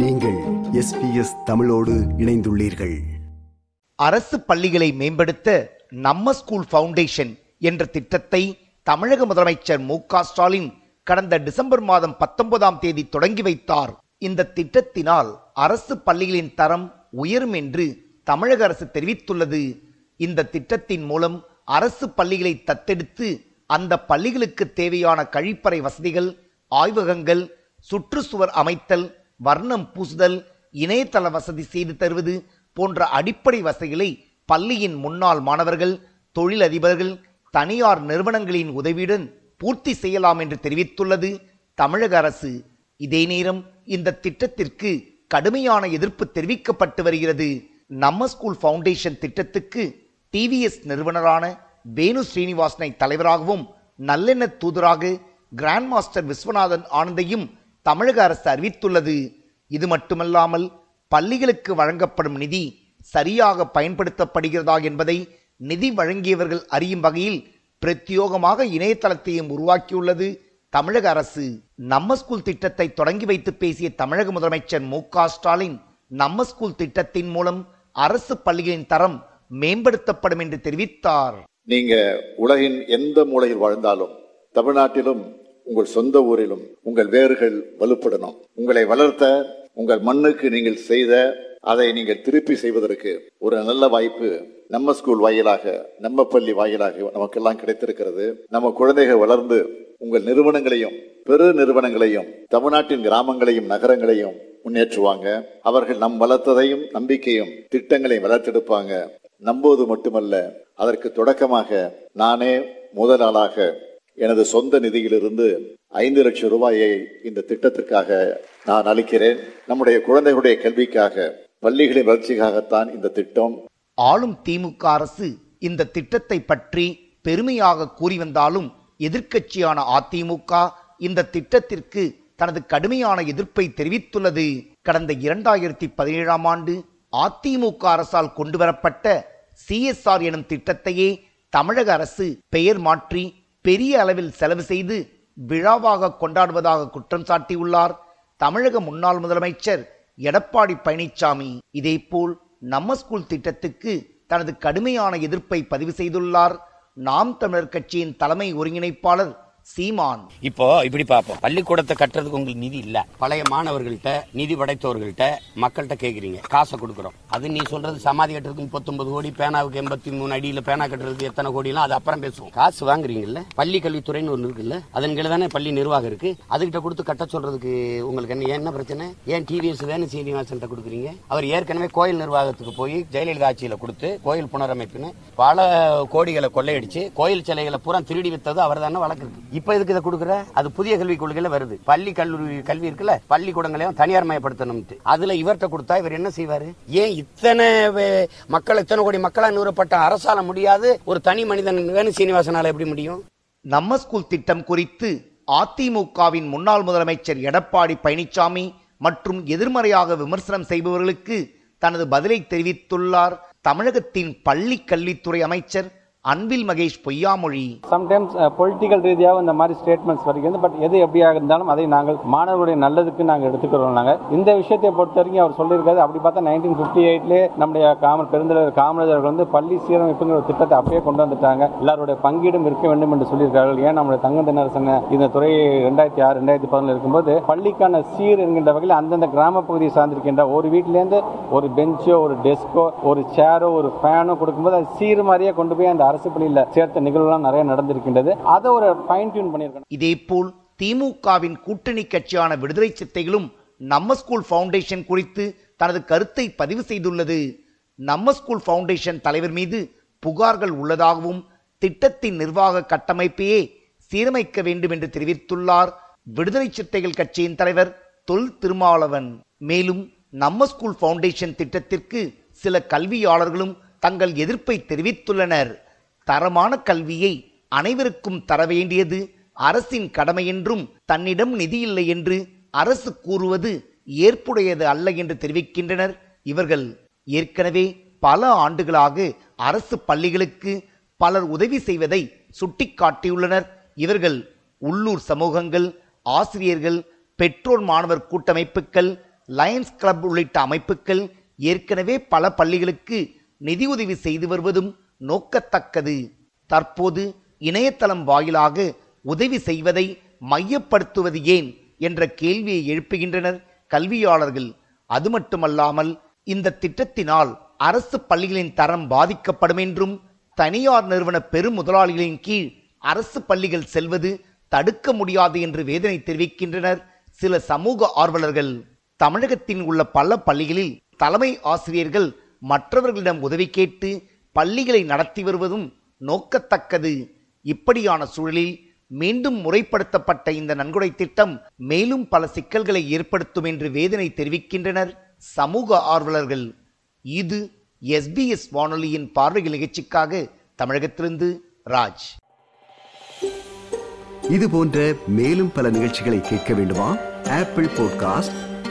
நீங்கள் எஸ்பிஎஸ் தமிழோடு இணைந்துள்ளீர்கள். அரசு பள்ளிகளை மேம்படுத்த நம்ம ஸ்கூல் ஃபவுண்டேஷன் என்ற திட்டத்தை தமிழக முதலமைச்சர் மு க ஸ்டாலின் கடந்த டிசம்பர் மாதம் பத்தொன்பதாம் தேதி தொடங்கி வைத்தார். இந்த திட்டத்தினால் அரசு பள்ளிகளின் தரம் உயரும் என்று தமிழக அரசு தெரிவித்துள்ளது. இந்த திட்டத்தின் மூலம் அரசு பள்ளிகளை தத்தெடுத்து அந்த பள்ளிகளுக்கு தேவையான கழிப்பறை வசதிகள் ஆய்வகங்கள் சுற்றுச்சுவர் அமைத்தல் வர்ணம் பூசுதல் இணையதள வசதி செய்து தருவது போன்ற அடிப்படை வசதிகளை பள்ளியின் முன்னாள் மாணவர்கள் தொழிலதிபர்கள் தனியார் நிறுவனங்களின் உதவியுடன் பூர்த்தி செய்யலாம் என்று தெரிவித்துள்ளது தமிழக அரசு. இதே நேரம் இந்த திட்டத்திற்கு கடுமையான எதிர்ப்பு தெரிவிக்கப்பட்டு வருகிறது. நம்ம ஸ்கூல் ஃபவுண்டேஷன் திட்டத்துக்கு டிவிஎஸ் நிறுவனரான வேணு ஸ்ரீனிவாசனை தலைவராகவும் நல்லெண்ண தூதராக கிராண்ட் மாஸ்டர் விஸ்வநாதன் ஆனந்தையும் தமிழக அரசு அறிவித்துள்ளது. இது மட்டுமல்லாமல் பள்ளிகளுக்கு வழங்கப்படும் நிதி சரியாக பயன்படுத்தப்படுகிறதா என்பதை நிதி வழங்கியவர்கள் அறியும் வகையில் பிரத்யோகமாக இணையதளத்தையும் உருவாக்கியுள்ளது தமிழக அரசு. நம்ம ஸ்கூல் திட்டத்தை தொடங்கி வைத்து பேசிய தமிழக முதலமைச்சர் மு ஸ்டாலின் நம்ம ஸ்கூல் திட்டத்தின் மூலம் அரசு பள்ளிகளின் தரம் மேம்படுத்தப்படும் என்று தெரிவித்தார். நீங்க உலகின் எந்த மூலையில் வாழ்ந்தாலும் தமிழ்நாட்டிலும் உங்கள் சொந்த ஊரிலும் உங்கள் வேர்கள் வலுப்படணும். உங்களை வளர்த்த உங்கள் மண்ணுக்கு நீங்கள் செய்த அதை நீங்கள் திருப்பி செய்வதற்கு ஒரு நல்ல வாய்ப்பு நம்ம ஸ்கூல் வாயிலாக நம்ம பள்ளி வாயிலாக நமக்கெல்லாம் கிடைத்திருக்கிறது. நம்ம குழந்தைகள் வளர்ந்து உங்கள் நிறுவனங்களையும் பெரு நிறுவனங்களையும் தமிழ்நாட்டின் கிராமங்களையும் நகரங்களையும் முன்னேற்றுவாங்க. அவர்கள் நம் வளர்த்ததையும் நம்பிக்கையும் திட்டங்களையும் வளர்த்தெடுப்பாங்க. நம்புவது மட்டுமல்ல அதற்கு தொடக்கமாக நானே முதல் ஆளாக எனது சொந்த நிதியிலிருந்து ஐந்து லட்சம் ரூபாயை இந்த திட்டத்திற்காக நான் அளிக்கிறேன். நம்முடைய குழந்தைகளுடைய கல்விக்காக பள்ளிகளின் வளர்ச்சிக்காகத்தான் இந்த திட்டம். ஆளும் திமுக அரசு இந்த திட்டத்தை பற்றி பெருமையாக கூறி வந்தாலும் எதிர்க்கட்சியான அதிமுக இந்த திட்டத்திற்கு தனது கடுமையான எதிர்ப்பை தெரிவித்துள்ளது. கடந்த இரண்டாயிரத்தி பதினேழாம் ஆண்டு அதிமுக அரசால் கொண்டுவரப்பட்ட சிஎஸ்ஆர் எனும் திட்டத்தையே தமிழக அரசு பெயர் மாற்றி பெரிய அளவில் செலவு செய்து விழாவாக கொண்டாடுவதாக குற்றம் சாட்டியுள்ளார் தமிழக முன்னாள் முதலமைச்சர் எடப்பாடி பழனிசாமி இதேபோல் நம்ம ஸ்கூல் திட்டத்துக்கு தனது கடுமையான எதிர்ப்பை பதிவு செய்துள்ளார். நாம் தமிழர் கட்சியின் தலைமை ஒருங்கிணைப்பாளர் சீமான். இப்போ இப்படி பார்ப்போம். பள்ளிக்கூடத்தை கட்டுறதுக்கு உங்களுக்கு நிதி இல்ல. பழைய மாணவர்கள்ட்ட நிதி படைத்தவர்கள்ட்ட மக்கள்கிட்ட கேக்குறீங்க. காசை கொடுக்குறோம். அது நீ சொல்றது சமாதி கட்டுறதுக்கு முப்பத்தொன்பது கோடி பேனாவுக்கு எண்பத்தி மூணு அடியில பேனா கட்டுறதுக்கு எத்தனை கோடிலாம் அது அப்புறம் பேசுவோம். காசு வாங்குறீங்கல்ல? பள்ளி கல்வித்துறைன்னு ஒன்று இருக்குல்ல? அதன் கீழே தானே பள்ளி நிர்வாகம் இருக்கு. அதுகிட்ட கொடுத்து கட்ட சொல்றதுக்கு உங்களுக்கு என்ன என்ன பிரச்சனை? ஏன் டிவிஎஸ் வேணும் சீனிவாசன் கொடுக்குறீங்க? அவர் ஏற்கனவே கோயில் நிர்வாகத்துக்கு போய் ஜெயலலிதா ஆட்சியில கொடுத்து கோயில் புனரமைப்புன்னு பல கோடிகளை கொள்ளையடிச்சு கோயில் சிலைகளை பூரா திருடி வித்தது அவர் தானே வழக்கு இருக்கு. இப்ப எதுக்கு இதை கொடுக்குற? அது புதிய கல்விக் கொள்கையில வருது. பள்ளி கல்லூரி கல்வி இருக்குல்ல பள்ளிக்கூடங்களையும் தனியார் மயப்படுத்தணும் அதுல இவர்கிட்ட கொடுத்தா இவர் என்ன செய்வாரு? ஏன் இத்தனை மக்கள் இத்தனை கோடி மக்களா நிறுவப்பட்ட அரசால முடியாது? ஒரு தனி மனிதன் வேணு சீனிவாசனால எப்படி முடியும்? நம்ம ஸ்கூல் திட்டம் குறித்து அதிமுகவின் முன்னாள் முதலமைச்சர் எடப்பாடி பழனிசாமி மற்றும் எதிர்மறையாக விமர்சனம் செய்பவர்களுக்கு தனது பதிலை தெரிவித்துள்ளார் தமிழகத்தின் பள்ளி கல்வித்துறை அமைச்சர் அன்பில் மகேஷ் பொய்யாமொழி. சம்டைம்ஸ் பொலிட்டிக்கல் ரீதியாக இந்த மாதிரி ஸ்டேட்மெண்ட்ஸ் வருகிறது பட் எது எப்படியாக இருந்தாலும் அதை நாங்கள் மாணவர்களுடைய நல்லதுக்கு நாங்கள் எடுத்துக்கிறோம் நாங்கள் இந்த விஷயத்தை பொறுத்த வரைக்கும் அவர் சொல்லியிருக்காரு அப்படி பார்த்தா நைன்டீன் ஃபிஃப்டி எயிட்லேயே நம்முடைய காம பெருந்தலைவர் காமராஜர் வந்து பள்ளி சீரமைப்புங்கிற ஒரு திட்டத்தை அப்படியே கொண்டு வந்துட்டாங்க. எல்லாருடைய பங்கீடும் இருக்க வேண்டும் என்று சொல்லியிருக்கார்கள். ஏன் நம்முடைய தங்க தினரசன் இந்த துறை ரெண்டாயிரத்தி ஆறு ரெண்டாயிரத்தி பதினொன்று இருக்கும்போது பள்ளிக்கான சீர் என்கின்ற வகையில் அந்தந்த கிராம பகுதியை சார்ந்திருக்கின்ற ஒரு வீட்டிலேருந்து ஒரு பெஞ்சோ ஒரு டெஸ்கோ ஒரு சேரோ ஒரு ஃபேனோ கொடுக்கும்போது அது சீர் மாதிரியே கொண்டு போய் அந்த அரசு பள்ளியில் சேர்த்த நிகழ்வுலாம் நிறைய நடந்திருக்கின்றது. அதை ஒரு ஃபைன் டியூன் பண்ணியிருக்கணும். இதேபோல் திமுகவின் கூட்டணி கட்சியான விடுதலை சித்தைகளும் நம்ம ஸ்கூல் ஃபவுண்டேஷன் குறித்து தனது கருத்தை பதிவு செய்துள்ளது. நம்ம ஸ்கூல் ஃபவுண்டேஷன் தலைவர் மீது புகார்கள் உள்ளதாகவும் திட்டத்தின் நிர்வாக கட்டமைப்பையே சீரமைக்க வேண்டும் என்று தெரிவித்துள்ளார் விடுதலை சிறுத்தைகள் கட்சியின் தலைவர் தொல் திருமாவளவன். மேலும் நம்ம ஸ்கூல் ஃபவுண்டேஷன் திட்டத்திற்கு சில கல்வியாளர்களும் தங்கள் எதிர்ப்பை தெரிவித்துள்ளனர். தரமான கல்வியை அனைவருக்கும் தர வேண்டியது அரசின் கடமை என்றும் தன்னிடம் நிதி இல்லை என்று அரசு கூறுவது ஏற்புடையது அல்ல என்று தெரிவிக்கின்றனர். இவர்கள் ஏற்கனவே பல ஆண்டுகளாக அரசு பள்ளிகளுக்கு பலர் உதவி செய்வதை சுட்டிக்காட்டியுள்ளனர். இவர்கள் உள்ளூர் சமூகங்கள் ஆசிரியர்கள் பெற்றோர் மாணவர் கூட்டமைப்புகள் லயன்ஸ் கிளப் உள்ளிட்ட அமைப்புகள் ஏற்கனவே பல பள்ளிகளுக்கு நிதியுதவி செய்து வருவதும் நோக்கத்தக்கது. தற்போது இணையதளம் வாயிலாக உதவி செய்வதை மையப்படுத்துவது ஏன் என்ற கேள்வியை எழுப்புகின்றனர் கல்வியாளர்கள். அது மட்டுமல்லாமல் இந்த திட்டத்தினால் அரசு பள்ளிகளின் தரம் பாதிக்கப்படும் என்றும் தனியார் நிறுவன பெரும் முதலாளிகளின் கீழ் அரசு பள்ளிகள் செல்வது தடுக்க முடியாது என்று வேதனை தெரிவிக்கின்றனர் சில சமூக ஆர்வலர்கள். தமிழகத்தில் உள்ள பல பள்ளிகளில் தலைமை ஆசிரியர்கள் மற்றவர்களிடம் உதவி கேட்டு பள்ளிகளை நடத்தி வருவதும் நோக்கத்தக்கது. இப்படியான சூழலில் மீண்டும் முறைப்படுத்தப்பட்ட இந்த நன்கொடை திட்டம் மேலும் பல சிக்கல்களை ஏற்படுத்தும் என்று வேதனை தெரிவிக்கின்றனர் சமூக ஆர்வலர்கள். இது எஸ்பிஎஸ் வானொலியின் பார்வை நிகழ்ச்சிக்காக தமிழகத்திலிருந்து ராஜ். இது போன்ற மேலும் பல நிகழ்ச்சிகளை கேட்க வேண்டுமா? Apple podcast